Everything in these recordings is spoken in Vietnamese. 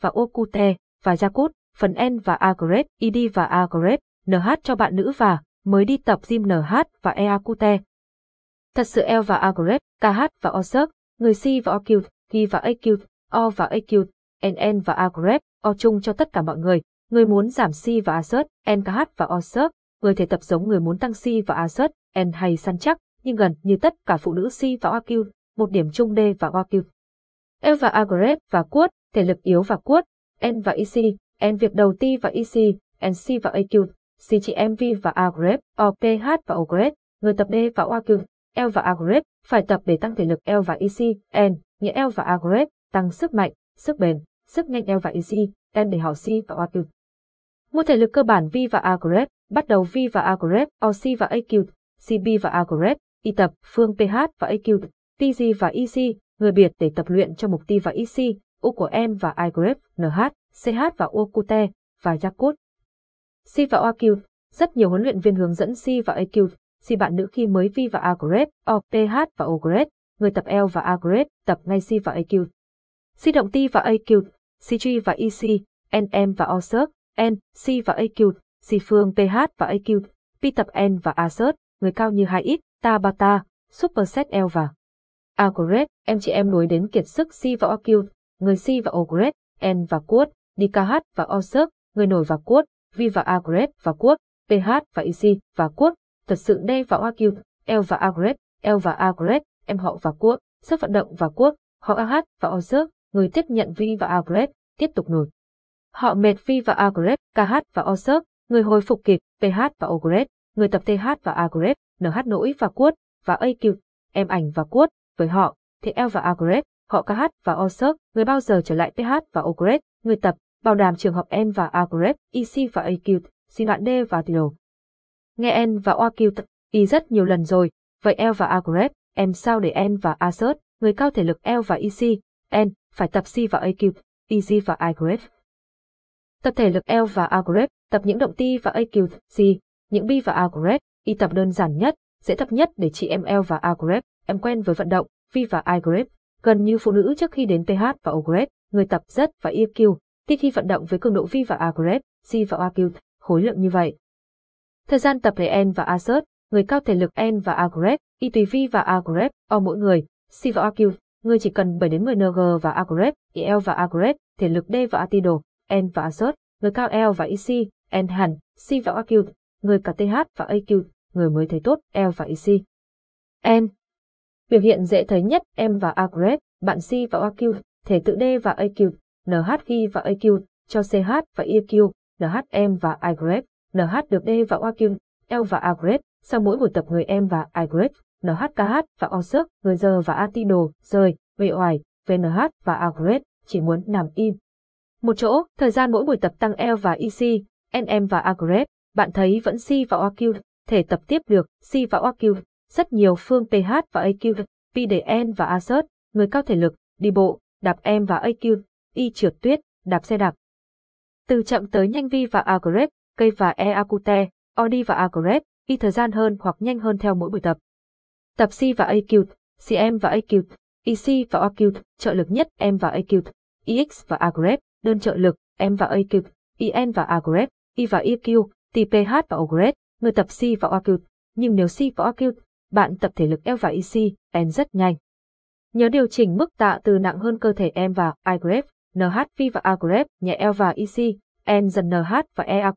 và Okute, và Jakut, phần N và A ID và A NH cho bạn nữ và mới đi tập gym NH và Eakute. Thật sự L và A KH và O người C và OQ, G và AQ, O và AQ, NN và A O chung cho tất cả mọi người. Người muốn giảm C và A NKH và O người thể tập giống người muốn tăng C và A N hay săn chắc, nhưng gần như tất cả phụ nữ C và OQ, một điểm chung D và OQ. El và Agreb và quất, thể lực yếu và quất, N và EC, N việc đầu ti và EC, NC và AQ, C chị MV và Agreb, OPH và O người tập D và OAQ, L và Agreb, phải tập để tăng thể lực L và EC, N, nghĩa L và Agreb, tăng sức mạnh, sức bền, sức nhanh L và EC, N để họ C và OAQ. Một thể lực cơ bản V và Agreb, bắt đầu V và Agreb, OC và AQ, CB và Agreb, y tập, phương PH và AQ, TG và EC, người biệt để tập luyện cho mục tiêu và IC U của M và Igrep, NH, CH và Okute, và Yakut. C và OQ, rất nhiều huấn luyện viên hướng dẫn C và AQ, C bạn nữ khi mới vi và Agrep OPH và Ogret người tập L và Agrep tập ngay C và AQ. C động ti và AQ, CG và EC, NM và O N, C và AQ, C phương PH và AQ, P tập N và A người cao như 2X, Tabata, Superset L và Agret, em chị em nối đến kiệt sức Si và OQ, người si và Ogret, En và Quất, DKH và O người nổi và Quất, Vi và Agret và Quất, PH và EC và Quất, thật sự đây và OQ, El và Agret, El và Agret, em họ và Quất, sức vận động và Quất, họ AH và O người tiếp nhận Vi và Agret, tiếp tục nổi. Họ mệt Vi và Agret, KH và O người hồi phục kịp, PH và Ogret, người tập TH và Agret, NH nỗi và Quất, và AQ, em ảnh và Quất, với họ, thì El và Agret, họ KH và Osirk, người bao giờ trở lại PH và Ogret, người tập, bảo đảm trường hợp N và Agret, EC và AQ, xin đoạn D và Tilo. Nghe N và OQ đi rất nhiều lần rồi, vậy El và Agret, em sao để N và Asert, người cao thể lực L và EC, N, phải tập C và AQ, EC và Agret. Tập thể lực L và Agret, tập những động T và AQ, C, những B và Agret, Y tập đơn giản nhất, dễ tập nhất để chị em L và Agret em quen với vận động, vi và iGrip, gần như phụ nữ trước khi đến PH và O người tập rất và EQ, thì khi vận động với cường độ vi và A C và AQ, khối lượng như vậy. Thời gian tập để N và Assert, người cao thể lực N và agrep, Y tùy vi và agrep, O mỗi người, C và AQ, người chỉ cần 7 đến 10 ng và agrep, EL và agrep, thể lực D và atido, N và Assert, người cao L và EC, N hẳn, C và AQ, người cả TH và AQ, người mới thấy tốt L và EC. N. Biểu hiện dễ thấy nhất M và A grade, bạn C và AQ, thể tự D và AQ, NH và AQ, cho CH và EQ, NHM và I grade, NH được D và AQ, L và A grade, sau mỗi buổi tập người em và I grade, NHKH và O người giờ và atido, rời, về VNH và A grade, chỉ muốn nằm im. Một chỗ, thời gian mỗi buổi tập tăng L và EC, NM và A grade, bạn thấy vẫn C và OQ, thể tập tiếp được C và OQ, rất nhiều phương PH và AQ, PDN để N và A người cao thể lực, đi bộ, đạp em và AQ, Y trượt tuyết, đạp xe đạp. Từ chậm tới nhanh vi và agrep cây và E acute, Odi và agrep Y thời gian hơn hoặc nhanh hơn theo mỗi buổi tập. Tập C và AQ, CM và AQ, EC và AQ, trợ lực nhất M và AQ, EX và agrep đơn trợ lực, M và AQ, EN và agrep i Y và EQ, TPH và agrep người tập C và AQ. nhưng nếu C và acute bạn tập thể lực eo và EC, N rất nhanh. Nhớ điều chỉnh mức tạ từ nặng hơn cơ thể em và iGrep, NHV và agrep nhẹ eo và EC, N dần NH và E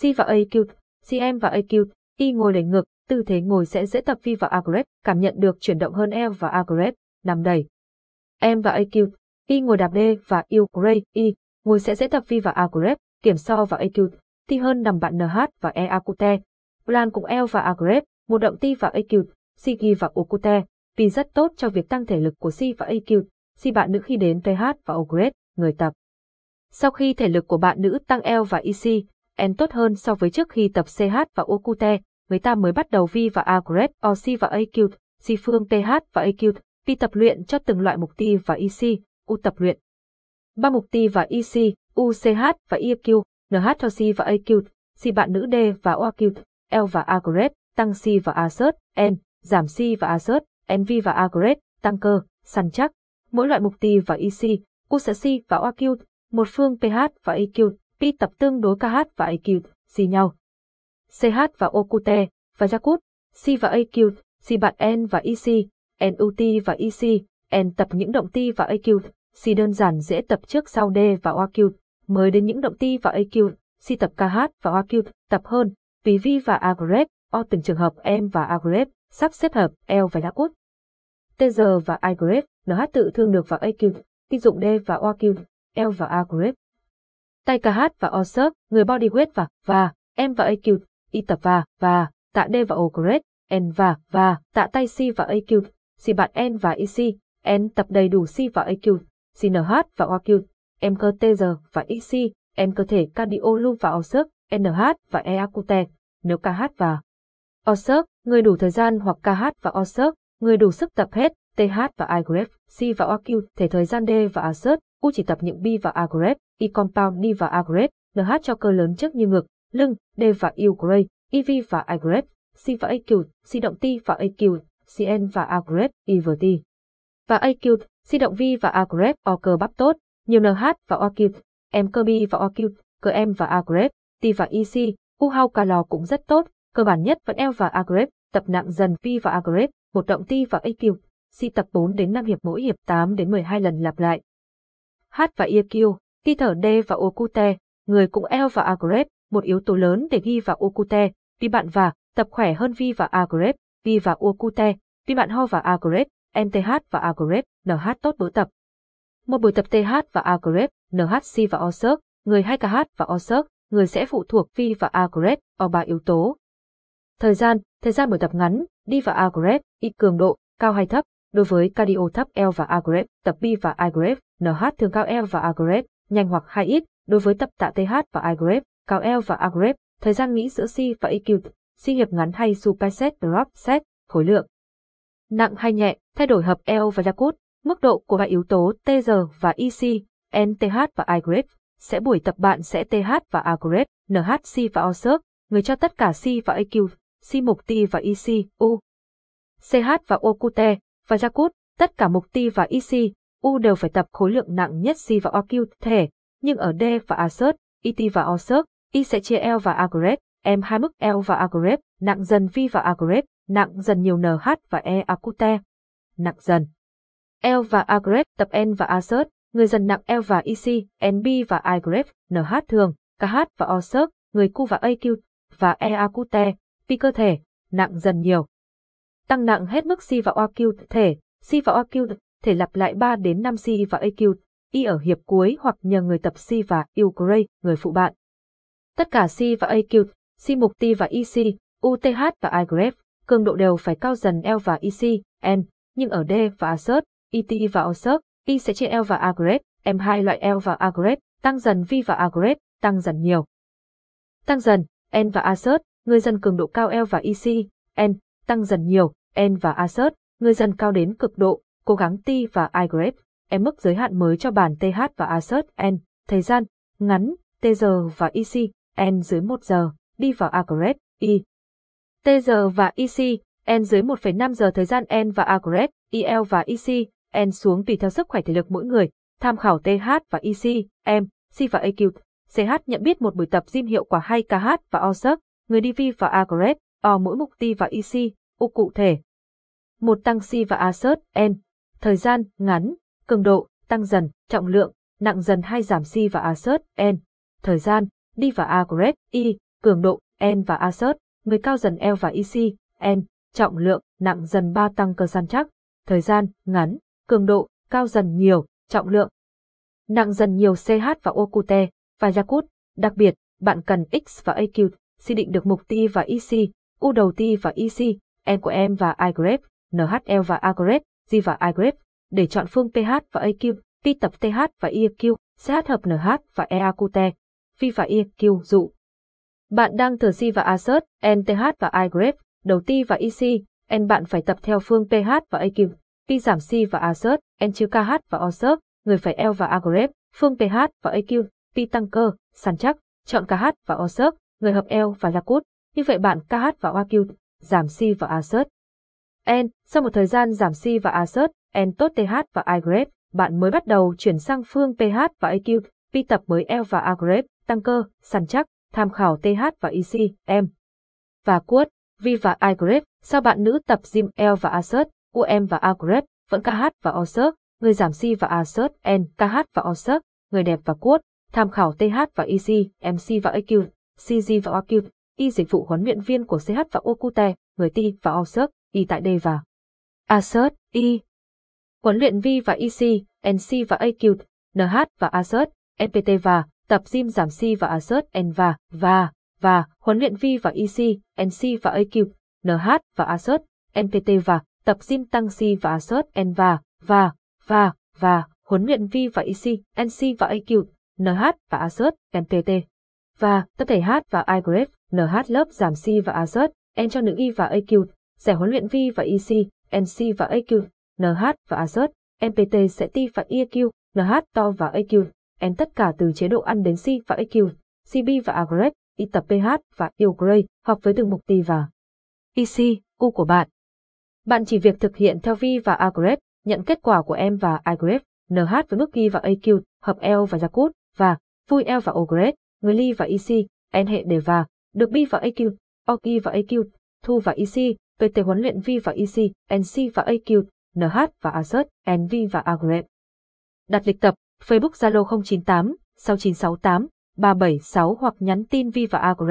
C và AQ, CM và AQ, Y ngồi đẩy ngực, tư thế ngồi sẽ dễ tập vi và agrep cảm nhận được chuyển động hơn eo và agrep nằm đẩy. M và AQ, Y ngồi đạp D và U grade, Y, ngồi sẽ dễ tập vi và agrep kiểm so và AQ, T hơn nằm bạn NH và E. Plan cùng eo và agrep một động ti và AQ, ghi và Okute, vì rất tốt cho việc tăng thể lực của si và AQ, si bạn nữ khi đến TH và Ogret, người tập. Sau khi thể lực của bạn nữ tăng L và IC, N tốt hơn so với trước khi tập CH và Okute, người ta mới bắt đầu V và Agret, grade, OC và AQ, si phương TH và AQ, Vi tập luyện cho từng loại mục ti và IC, U tập luyện. Ba mục ti và IC, UCH và EQ, NH cho C và AQ, si bạn nữ D và OQ, L và Agret, tăng C và assert, N, giảm C và assert, NV và A tăng cơ, săn chắc. Mỗi loại mục ti và EC, U sẽ và OQ, một phương pH và AQ, pi tập tương đối KH và AQ, xì nhau. CH và Okute, và Jakut, C và AQ, C bạn N và EC, NUT và EC, N tập những động ti và AQ, C đơn giản dễ tập trước sau D và OQ, mới đến những động ti và AQ, C tập KH và OQ, tập hơn, vì và Agrep, O từng trường hợp em và Agrep, sắp xếp hợp L và Jakut. TG và Agrep, NH tự thương được vào AQ, tin dụng D và OQ, L và Agrep. Tay KH và O người body weight và và em và AQ, Y tập và và tạ D và Ogret, N và và tạ tay C và AQ, C bạn N và EC, N tập đầy đủ C và AQ, CNH và OQ, Em cơ TG và EC, Em cơ thể cardio lưu và OSERC, NH và EAQT, nếu KH và Osirk, người đủ thời gian hoặc KH và Osirk, người đủ sức tập hết, TH và iGrep, C và OQ, thể thời gian D và ASERT, U chỉ tập những B và AGrep, E compound D và AGrep, NH cho cơ lớn trước như ngực, lưng, D và U gray, EV và iGrep, C và AQ, C động T và AQ, CN và AGrep, E và T. Và AQ, C động V và AGrep, O cơ bắp tốt, nhiều NH và OQ, M cơ B và OQ, cơ M và AGrep, T và EC, U hao calo cũng rất tốt, cơ bản nhất vẫn L và AGrep, tập nặng dần V và AGrep, một động T và AQ, si tập 4 đến 5 hiệp mỗi hiệp 8 đến 12 lần lặp lại. H và EQ, Ti thở D và Okute, người cũng L và Agrep, một yếu tố lớn để ghi vào Okute, vì bạn và, tập khỏe hơn Vi và Agrep, Vi và Okute, vì bạn ho và Agrep, NTH và Agrep, NH tốt bữa tập. Một buổi tập TH và Agrep, NHC và OSERC, người 2KH và OSERC, người sẽ phụ thuộc Vi và Agrep, ở ba yếu tố. Thời gian, thời gian buổi tập ngắn, đi và Agrep, ít cường độ, cao hay thấp, Đối với cardio thấp L và agrep, tập B và agrep, NH thường cao L và agrep, nhanh hoặc hay ít. Đối với tập tạ TH và agrep, cao L và agrep, thời gian nghỉ giữa C và EQ, C hiệp ngắn hay superset drop set, khối lượng. Nặng hay nhẹ, thay đổi hợp L và Yakut, mức độ của ba yếu tố TG và EC, NTH và agrep, sẽ buổi tập bạn sẽ TH và agrep, NHC và OSERC, người cho tất cả C và EQ, Si mục ti và EC, U. CH và Okute, và Jakut, tất cả mục ti và EC, U đều phải tập khối lượng nặng nhất Si và OQ thể, nhưng ở D và ASERT, It và OSERT, Y sẽ chia L và Agrep, M hai mức L và Agrep, nặng dần Vi và Agrep, nặng dần nhiều NH và E Akute. Nặng dần. L và Agrep tập N và ASERT, người dần nặng L và IC, NB và Agrep, NH thường, KH và OSERT, người Q và AQ, và E vì cơ thể, nặng dần nhiều tăng nặng hết mức si và OQ thể, si và OQ thể lặp lại 3 đến 5 si và AQ, Y ở hiệp cuối hoặc nhờ người tập si và Gray, người phụ bạn. Tất cả si và AQ, si mục T và EC, UTH và IGREF, cường độ đều phải cao dần L và EC, N, nhưng ở D và ASERT, ET và OSERT, Y sẽ chia L và AGREF, M2 loại L và AGREF, tăng dần V và AGREF, tăng dần nhiều. Tăng dần, N và ASERT, người dân cường độ cao L và EC, N, tăng dần nhiều, N và Assert, người dân cao đến cực độ, cố gắng T và iGrep, em mức giới hạn mới cho bản TH và Assert N, thời gian, ngắn, t giờ và EC, N dưới 1 giờ, đi vào iGrep, I. t giờ và EC, N dưới 1,5 giờ. Thời gian N và iGrep, IL và EC, N xuống tùy theo sức khỏe thể lực mỗi người, tham khảo TH và EC, M, C và AQ. CH nhận biết một buổi tập gym hiệu quả hay KH và OSERC, người đi vi và AGREP, O mỗi mục ti và ic, U cụ thể, một tăng si và assert n, thời gian ngắn, cường độ tăng dần, trọng lượng nặng dần hay giảm si và assert n, thời gian đi và agret i, cường độ n và assert, người cao dần l và ic n, trọng lượng nặng dần ba tăng cơ săn chắc, thời gian ngắn, cường độ cao dần nhiều, trọng lượng. Nặng dần nhiều ch và okute và yakut, đặc biệt bạn cần x và aq, si định được mục ti và ic u đầu ti và ic n e của em và igrep NHL và Agrep, G và Agrep, để chọn phương pH và AQ, ti tập TH và EQ, CH hợp NH và EAQT, phi và EQ dụ. Bạn đang thử si và Assert, NTH và Agrep, đầu ti và ic N bạn phải tập theo phương pH và AQ, pi giảm si và Assert, N chứa KH và OSERC, người phải L và Agrep, phương pH và AQ, pi tăng cơ, sàn chắc, chọn KH và OSERC, người hợp eo và Lakut, như vậy bạn KH và OQ, giảm si và Assert. N, sau một thời gian giảm si và Assert, N tốt TH và igrep bạn mới bắt đầu chuyển sang phương pH và AQ, P Vi tập mới L và igrep tăng cơ, săn chắc, tham khảo TH và EC, M. Và quất, V và igrep sau sao bạn nữ tập gym L và assert, UM và igrep vẫn KH và OSERT, người giảm si và assert, N, KH và OSERT, người đẹp và quất, tham khảo TH và EC, MC và AQ, CG và OQ, Y dịch vụ huấn luyện viên của CH và Okute, người ti và OSERC, Y tại D và assert, Y. Huấn luyện V và EC, NC và AQ, NH và assert, NPT và tập gym giảm C và assert N và và và huấn luyện V và EC, NC và AQ, NH và assert, NPT và tập gym tăng C và assert N và và và và huấn luyện V và EC, NC và AQ, NH và assert, NPT và tập thể H và IGF, NH lớp giảm C và AZ, N cho nữ Y và AQ, giải huấn luyện V và EC, NC và AQ, NH và AZ, NPT sẽ T và EQ, NH to và AQ, N tất cả từ chế độ ăn đến C và AQ, CB và A Y tập pH và yêu hoặc với từng mục T và EC, U của bạn. Bạn chỉ việc thực hiện theo V và A nhận kết quả của M và I NH với mức Y và AQ, hợp L và Jakut, và vui L và O người ly và EC, N hệ đề và, được B và AQ, OK và AQ, thu và EC, PT huấn luyện V và EC, NC và AQ, NH và Assert, NV và A. Đặt lịch tập, Facebook Zalo 098 6968 376 hoặc nhắn tin Vi và A.